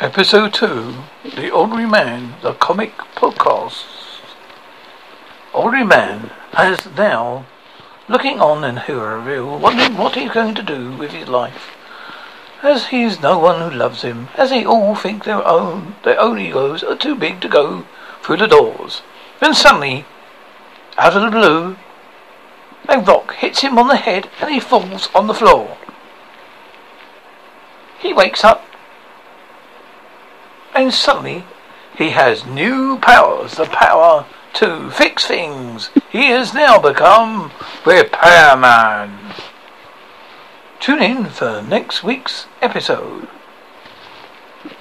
Episode 2 The Ordinary Man, the comic podcast. Ordinary Man has now looking on in Heroeville, wondering what he's going to do with his life. As he is no one who loves him, as they all think their own their own egos are too big to go through the doors. Then suddenly, out of the blue, a rock hits him on the head and he falls on the floor. He wakes up and suddenly he has new powers, the power to fix things. He has now become Repairman. Tune in for next week's episode.